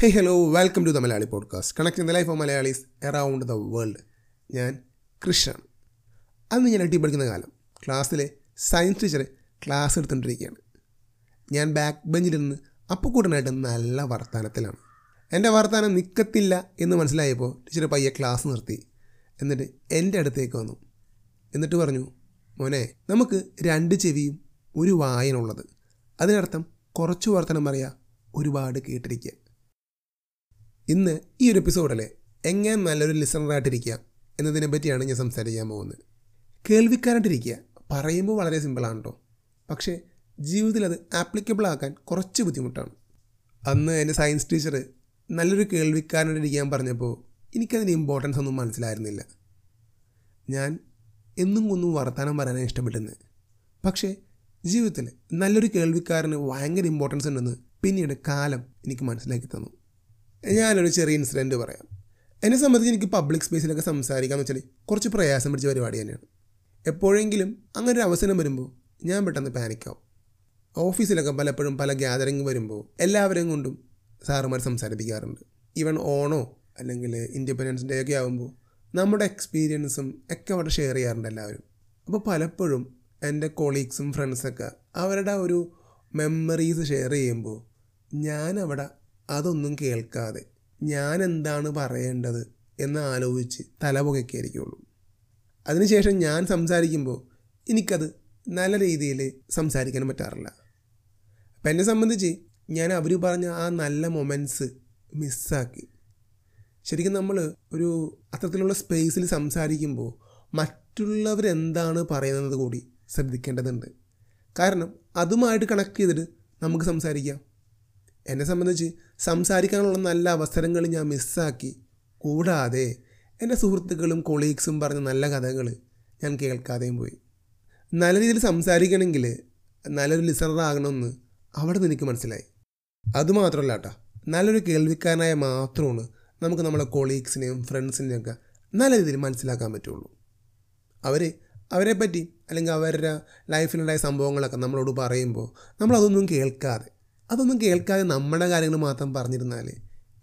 Hey hello welcome to the Malayali podcast connecting the life of Malayalis around the world ഞാൻ കൃഷ്ണൻ. അന്ന് ഞാൻ എട്ടി പഠിക്കുന്ന കാലം ക്ലാസ്സിലെ സയൻസ് ടീച്ചർ ക്ലാസ് എടുത്തുകൊണ്ടിരിക്കുകയാണ്. ഞാൻ ബാക്ക് ബെഞ്ചിലിരുന്ന് അപ്പക്കൂട്ടനായിട്ട് നല്ല വർത്താനത്തിലാണ്. എന്റെ വർത്താനം നിൽക്കത്തില്ല എന്ന് മനസ്സിലായപ്പോൾ ടീച്ചർ പയ്യെ ക്ലാസ് നിർത്തി. എന്നിട്ട് എന്റെ അടുത്തേക്ക് വന്നു. എന്നിട്ട് പറഞ്ഞു മോനെ നമുക്ക് രണ്ട് ചെവിയും ഒരു വായനുള്ളത്. അതിനർത്ഥം കുറച്ച് വർത്തനം പറയുക ഒരുപാട് കേട്ടിരിക്കുക. ഇന്ന് ഈ ഒരു എപ്പിസോഡിൽ എങ്ങനെ നല്ലൊരു ലിസണറായിട്ടിരിക്കുക എന്നതിനെ പറ്റിയാണ് ഞാൻ സംസാരിക്കാൻ പോകുന്നത്. കേൾവിക്കാരായിട്ടിരിക്കുക പറയുമ്പോൾ വളരെ സിമ്പിളാണ് കേട്ടോ പക്ഷേ ജീവിതത്തിൽ അത് ആപ്ലിക്കബിൾ ആക്കാൻ കുറച്ച് ബുദ്ധിമുട്ടാണ്. അന്ന് എന്റെ സയൻസ് ടീച്ചർ നല്ലൊരു കേൾവിക്കാരനായിട്ടിരിക്കാൻ പറഞ്ഞപ്പോൾ എനിക്കതിന്റെ ഇമ്പോർട്ടൻസ് ഒന്നും മനസ്സിലായിരുന്നില്ല. ഞാൻ എന്നും ഒന്നും വർത്തമാനം പറയാനാണ് ഇഷ്ടപ്പെടുന്നത് പക്ഷേ ജീവിതത്തിൽ നല്ലൊരു കേൾവിക്കാരന് ഭയങ്കര ഇമ്പോർട്ടൻസ് ഉണ്ടെന്ന് പിന്നീട് കാലം എനിക്ക് മനസ്സിലാക്കി തന്നു. ഞാനൊരു ചെറിയ ഇൻസിഡന്റ് പറയാം. എന്നെ സംബന്ധിച്ച് എനിക്ക് പബ്ലിക് സ്പേസിലൊക്കെ സംസാരിക്കാമെന്ന് വെച്ചാൽ കുറച്ച് പ്രയാസം പിടിച്ച പരിപാടി തന്നെയാണ്. എപ്പോഴെങ്കിലും അങ്ങനെ ഒരു അവസരം വരുമ്പോൾ ഞാൻ പെട്ടെന്ന് പാനിക്കാവും ഓഫീസിലൊക്കെ പലപ്പോഴും പല ഗ്യാതറിങ് വരുമ്പോൾ എല്ലാവരെയും കൊണ്ടും സാറുമാർ സംസാരിപ്പിക്കാറുണ്ട്. ഈവൻ ഓണോ അല്ലെങ്കിൽ ഇൻഡിപെൻഡൻസ് ഡേ ഒക്കെ ആകുമ്പോൾ നമ്മുടെ എക്സ്പീരിയൻസും ഒക്കെ അവിടെ ഷെയർ ചെയ്യാറുണ്ട് എല്ലാവരും. അപ്പോൾ പലപ്പോഴും എന്റെ കൊളീഗ്സും ഫ്രണ്ട്സൊക്കെ അവരുടെ ഒരു മെമ്മറീസ് ഷെയർ ചെയ്യുമ്പോൾ ഞാൻ അതൊന്നും കേൾക്കാതെ ഞാൻ എന്താണ് പറയേണ്ടത് എന്ന് ആലോചിച്ച് തലപുകയ്ക്കായിരിക്കുള്ളൂ അതിനുശേഷം ഞാൻ സംസാരിക്കുമ്പോൾ എനിക്കത് നല്ല രീതിയിൽ സംസാരിക്കാൻ പറ്റാറില്ല. അപ്പം എന്നെ സംബന്ധിച്ച് ഞാൻ അവർ പറഞ്ഞ ആ നല്ല മൊമെന്റ്സ് മിസ്സാക്കി. ശരിക്കും നമ്മൾ ഒരു അത്തരത്തിലുള്ള സ്പേസിൽ സംസാരിക്കുമ്പോൾ മറ്റുള്ളവരെന്താണ് പറയുന്നത് കൂടി ശ്രദ്ധിക്കേണ്ടതുണ്ട്. കാരണം അതുമായിട്ട് കണക്ട് ചെയ്തിട്ട് നമുക്ക് സംസാരിക്കാം. എന്നെ സംബന്ധിച്ച് സംസാരിക്കാനുള്ള നല്ല അവസരങ്ങൾ ഞാൻ മിസ്സാക്കി. കൂടാതെ എന്റെ സുഹൃത്തുക്കളും കൊളീഗ്സും പറഞ്ഞ നല്ല കഥകൾ ഞാൻ കേൾക്കാതെയും പോയി. നല്ല രീതിയിൽ സംസാരിക്കണമെങ്കിൽ നല്ലൊരു ലിസണർ ആകണമെന്ന് അവിടെ നിന്ന് എനിക്ക് മനസ്സിലായി. അതുമാത്രമല്ല കേട്ടോ നല്ലൊരു കേൾവിക്കാരനായ മാത്രമാണ് നമുക്ക് നമ്മളെ കൊളീഗ്സിനെയും ഫ്രണ്ട്സിനെയും ഒക്കെ നല്ല രീതിയിൽ മനസ്സിലാക്കാൻ പറ്റുള്ളൂ. അവർ അവരെപ്പറ്റി പറ്റി അല്ലെങ്കിൽ അവരുടെ ലൈഫിലുണ്ടായ സംഭവങ്ങളൊക്കെ നമ്മളോട് പറയുമ്പോൾ നമ്മളതൊന്നും കേൾക്കാതെ അതൊന്നും കേൾക്കാതെ നമ്മുടെ കാര്യങ്ങൾ മാത്രം പറഞ്ഞിരുന്നാൽ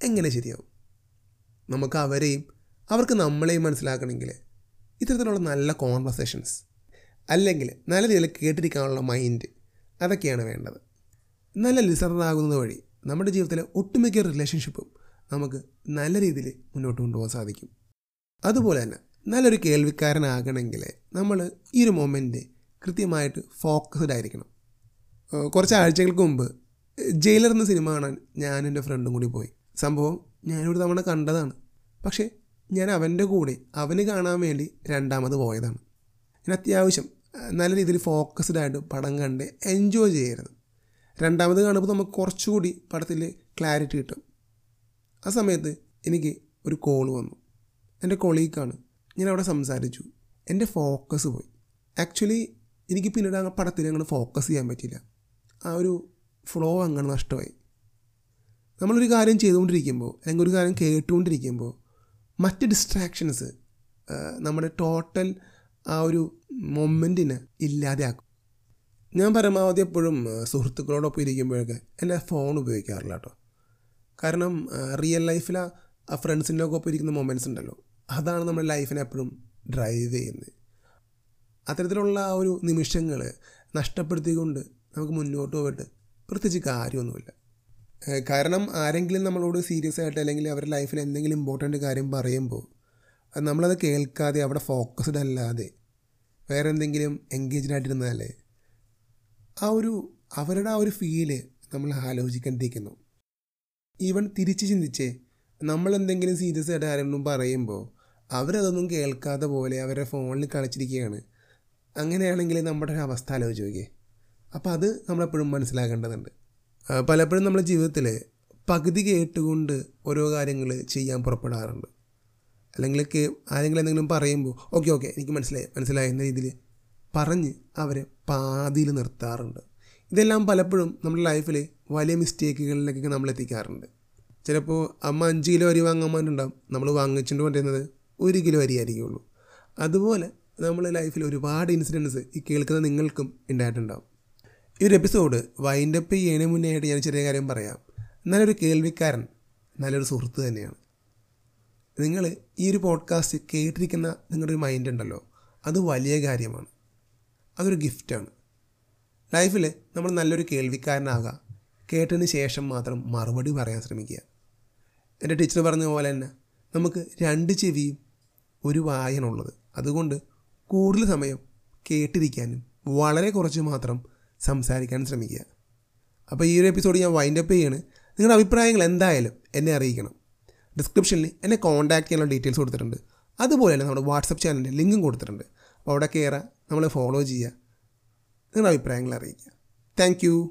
എങ്ങനെ ശരിയാവും? നമുക്ക് അവരെയും അവർക്ക് നമ്മളെയും മനസ്സിലാക്കണമെങ്കിൽ ഇത്തരത്തിലുള്ള നല്ല കോൺവെർസേഷൻസ് അല്ലെങ്കിൽ നല്ല രീതിയിൽ കേട്ടിരിക്കാനുള്ള മൈൻഡ് അതൊക്കെയാണ് വേണ്ടത്. നല്ല ലിസണറാകുന്നത് വഴി നമ്മുടെ ജീവിതത്തിലെ ഒട്ടുമിക്ക റിലേഷൻഷിപ്പും നമുക്ക് നല്ല രീതിയിൽ മുന്നോട്ട് കൊണ്ടുപോകാൻ സാധിക്കും. അതുപോലെ തന്നെ നല്ലൊരു കേൾവിക്കാരനാകണമെങ്കിൽ നമ്മൾ ഈ ഒരു മൊമെന്റ് കൃത്യമായിട്ട് ഫോക്കസ്ഡ് ആയിരിക്കണം. കുറച്ച് ആഴ്ചകൾക്ക് മുമ്പ് ജയിലർ എന്ന സിനിമ കാണാൻ ഞാനും എന്റെ ഫ്രണ്ടും കൂടി പോയി. സംഭവം ഞാനൊരു തവണ കണ്ടതാണ്. പക്ഷേ ഞാൻ അവന്റെ കൂടെ അവന് കാണാൻ വേണ്ടി രണ്ടാമത് പോയതാണ്. ഞാൻ അത്യാവശ്യം നല്ല രീതിയിൽ ഫോക്കസ്ഡ് ആയിട്ട് പടം കണ്ട് എൻജോയ് ചെയ്യരുത് രണ്ടാമത് കാണുമ്പോൾ നമുക്ക് കുറച്ചുകൂടി പടത്തിൽ ക്ലാരിറ്റി കിട്ടും. ആ സമയത്ത് എനിക്ക് ഒരു കോൾ വന്നു. എന്റെ കൊളീക്കാണ് ഞാൻ അവിടെ സംസാരിച്ചു. എന്റെ ഫോക്കസ് പോയി. ആക്ച്വലി എനിക്ക് പിന്നീട് ആ പടത്തിൽ അങ്ങനെ ഫോക്കസ് ചെയ്യാൻ പറ്റില്ല ആ ഒരു ഫ്ലോ അങ്ങനെ നഷ്ടമായി. നമ്മളൊരു കാര്യം ചെയ്തുകൊണ്ടിരിക്കുമ്പോൾ അല്ലെങ്കിൽ ഒരു കാര്യം കേട്ടുകൊണ്ടിരിക്കുമ്പോൾ മറ്റ് ഡിസ്ട്രാക്ഷൻസ് നമ്മുടെ ടോട്ടൽ ആ ഒരു മൊമെന്റിനെ ഇല്ലാതെയാക്കും. ഞാൻ പരമാവധി എപ്പോഴും സുഹൃത്തുക്കളോടൊപ്പം ഇരിക്കുമ്പോഴൊക്കെ എന്റെ ഫോൺ ഉപയോഗിക്കാറില്ല കേട്ടോ. കാരണം റിയൽ ലൈഫിൽ ആ ഫ്രണ്ട്സിന്റെ ഒക്കെ ഒപ്പം ഇരിക്കുന്ന മൊമെന്റ്സ് ഉണ്ടല്ലോ. അതാണ് നമ്മുടെ ലൈഫിനെ എപ്പോഴും ഡ്രൈവ് ചെയ്യുന്നത്. അത്തരത്തിലുള്ള ആ ഒരു നിമിഷങ്ങൾ നഷ്ടപ്പെടുത്തിക്കൊണ്ട് നമുക്ക് മുന്നോട്ട് പോയിട്ട് പ്രത്യേകിച്ച് കാര്യമൊന്നുമില്ല. കാരണം ആരെങ്കിലും നമ്മളോട് സീരിയസ് ആയിട്ട് അല്ലെങ്കിൽ അവരുടെ ലൈഫിൽ എന്തെങ്കിലും ഇമ്പോർട്ടന്റ് കാര്യം പറയുമ്പോൾ നമ്മളത് കേൾക്കാതെ അവിടെ ഫോക്കസ്ഡ് അല്ലാതെ വേറെ എന്തെങ്കിലും എൻഗേജ്ഡ് ആയിട്ടിരുന്നാൽ ആ ഒരു അവരുടെ ആ ഒരു ഫീൽ നമ്മൾ ആലോചിക്കേണ്ടിയിരിക്കുന്നു. ഈവൻ തിരിച്ച് ചിന്തിച്ച് നമ്മൾ എന്തെങ്കിലും സീരിയസ് ആയിട്ട് ആരെങ്കിലും പറയുമ്പോൾ അവരതൊന്നും കേൾക്കാതെ പോലെ അവരുടെ ഫോണിൽ കളിച്ചിരിക്കുകയാണ്. അങ്ങനെയാണെങ്കിൽ നമ്മുടെ അവസ്ഥ ആലോചിച്ച് നോക്കിയേ. അപ്പോൾ അത് നമ്മളെപ്പോഴും മനസ്സിലാക്കേണ്ടതുണ്ട്. പലപ്പോഴും നമ്മുടെ ജീവിതത്തിൽ പകുതി കേട്ടുകൊണ്ട് ഓരോ കാര്യങ്ങൾ ചെയ്യാൻ പുറപ്പെടാറുണ്ട്. അല്ലെങ്കിൽ ആരെങ്കിലും എന്തെങ്കിലും പറയുമ്പോൾ ഓക്കെ ഓക്കെ എനിക്ക് മനസ്സിലായി മനസ്സിലായി എന്ന രീതിയിൽ പറഞ്ഞ് അവരെ പാതിയിൽ നിർത്താറുണ്ട്. ഇതെല്ലാം പലപ്പോഴും നമ്മുടെ ലൈഫിൽ വലിയ മിസ്റ്റേക്കുകളിലേക്കൊക്കെ നമ്മൾ എത്തിക്കാറുണ്ട്. ചിലപ്പോൾ അമ്മ അഞ്ച് കിലോ അരി വാങ്ങാൻ വേണ്ടിണ്ടാവും നമ്മൾ വാങ്ങിച്ചുകൊണ്ട് കൊണ്ടിരുന്നത് ഒരു കിലോ അരി ആയിരിക്കുള്ളൂ. അതുപോലെ നമ്മൾ ലൈഫിൽ ഒരുപാട് ഇൻസിഡൻസ് ഈ കേൾക്കുന്ന നിങ്ങൾക്കും ഉണ്ടായിട്ടുണ്ടാവും. ഈ ഒരു എപ്പിസോഡ് വൈൻഡപ്പ് ചെയ്യണേ മുന്നേ ആയിട്ട് ഞാൻ ചെറിയ കാര്യം പറയാം. നല്ലൊരു കേൾവിക്കാരൻ നല്ലൊരു സുഹൃത്ത് തന്നെയാണ്. നിങ്ങൾ ഈ ഒരു പോഡ്കാസ്റ്റ് കേട്ടിരിക്കുന്ന നിങ്ങളുടെ ഒരു മൈൻഡ് ഉണ്ടല്ലോ അത് വലിയ കാര്യമാണ്. അതൊരു ഗിഫ്റ്റാണ് ലൈഫിൽ നമ്മൾ നല്ലൊരു കേൾവിക്കാരനാകുക കേട്ടതിന് ശേഷം മാത്രം മറുപടി പറയാൻ ശ്രമിക്കുക. എന്റെ ടീച്ചർ പറഞ്ഞ പോലെ തന്നെ നമുക്ക് രണ്ട് ചെവിയും ഒരു വായനുള്ളത്. അതുകൊണ്ട് കൂടുതൽ സമയം കേട്ടിരിക്കാനും വളരെ കുറച്ച് മാത്രം സംസാരിക്കാനും ശ്രമിക്കുക. അപ്പോൾ ഈ ഒരു എപ്പിസോഡ് ഞാൻ വൈൻഡ് അപ്പ് ചെയ്യാണ്. നിങ്ങളുടെ അഭിപ്രായങ്ങൾ എന്തായാലും എന്നെ അറിയിക്കണം. ഡിസ്ക്രിപ്ഷനിൽ എന്നെ കോൺടാക്ട് ചെയ്യാനുള്ള ഡീറ്റെയിൽസ് കൊടുത്തിട്ടുണ്ട്. അതുപോലെ തന്നെ നമ്മുടെ വാട്സപ്പ് ചാനലിന്റെ ലിങ്കും കൊടുത്തിട്ടുണ്ട്. അപ്പോൾ അവിടെ കയറുക നമ്മളെ ഫോളോ ചെയ്യുക. നിങ്ങളുടെ അഭിപ്രായങ്ങൾ അറിയിക്കുക. താങ്ക്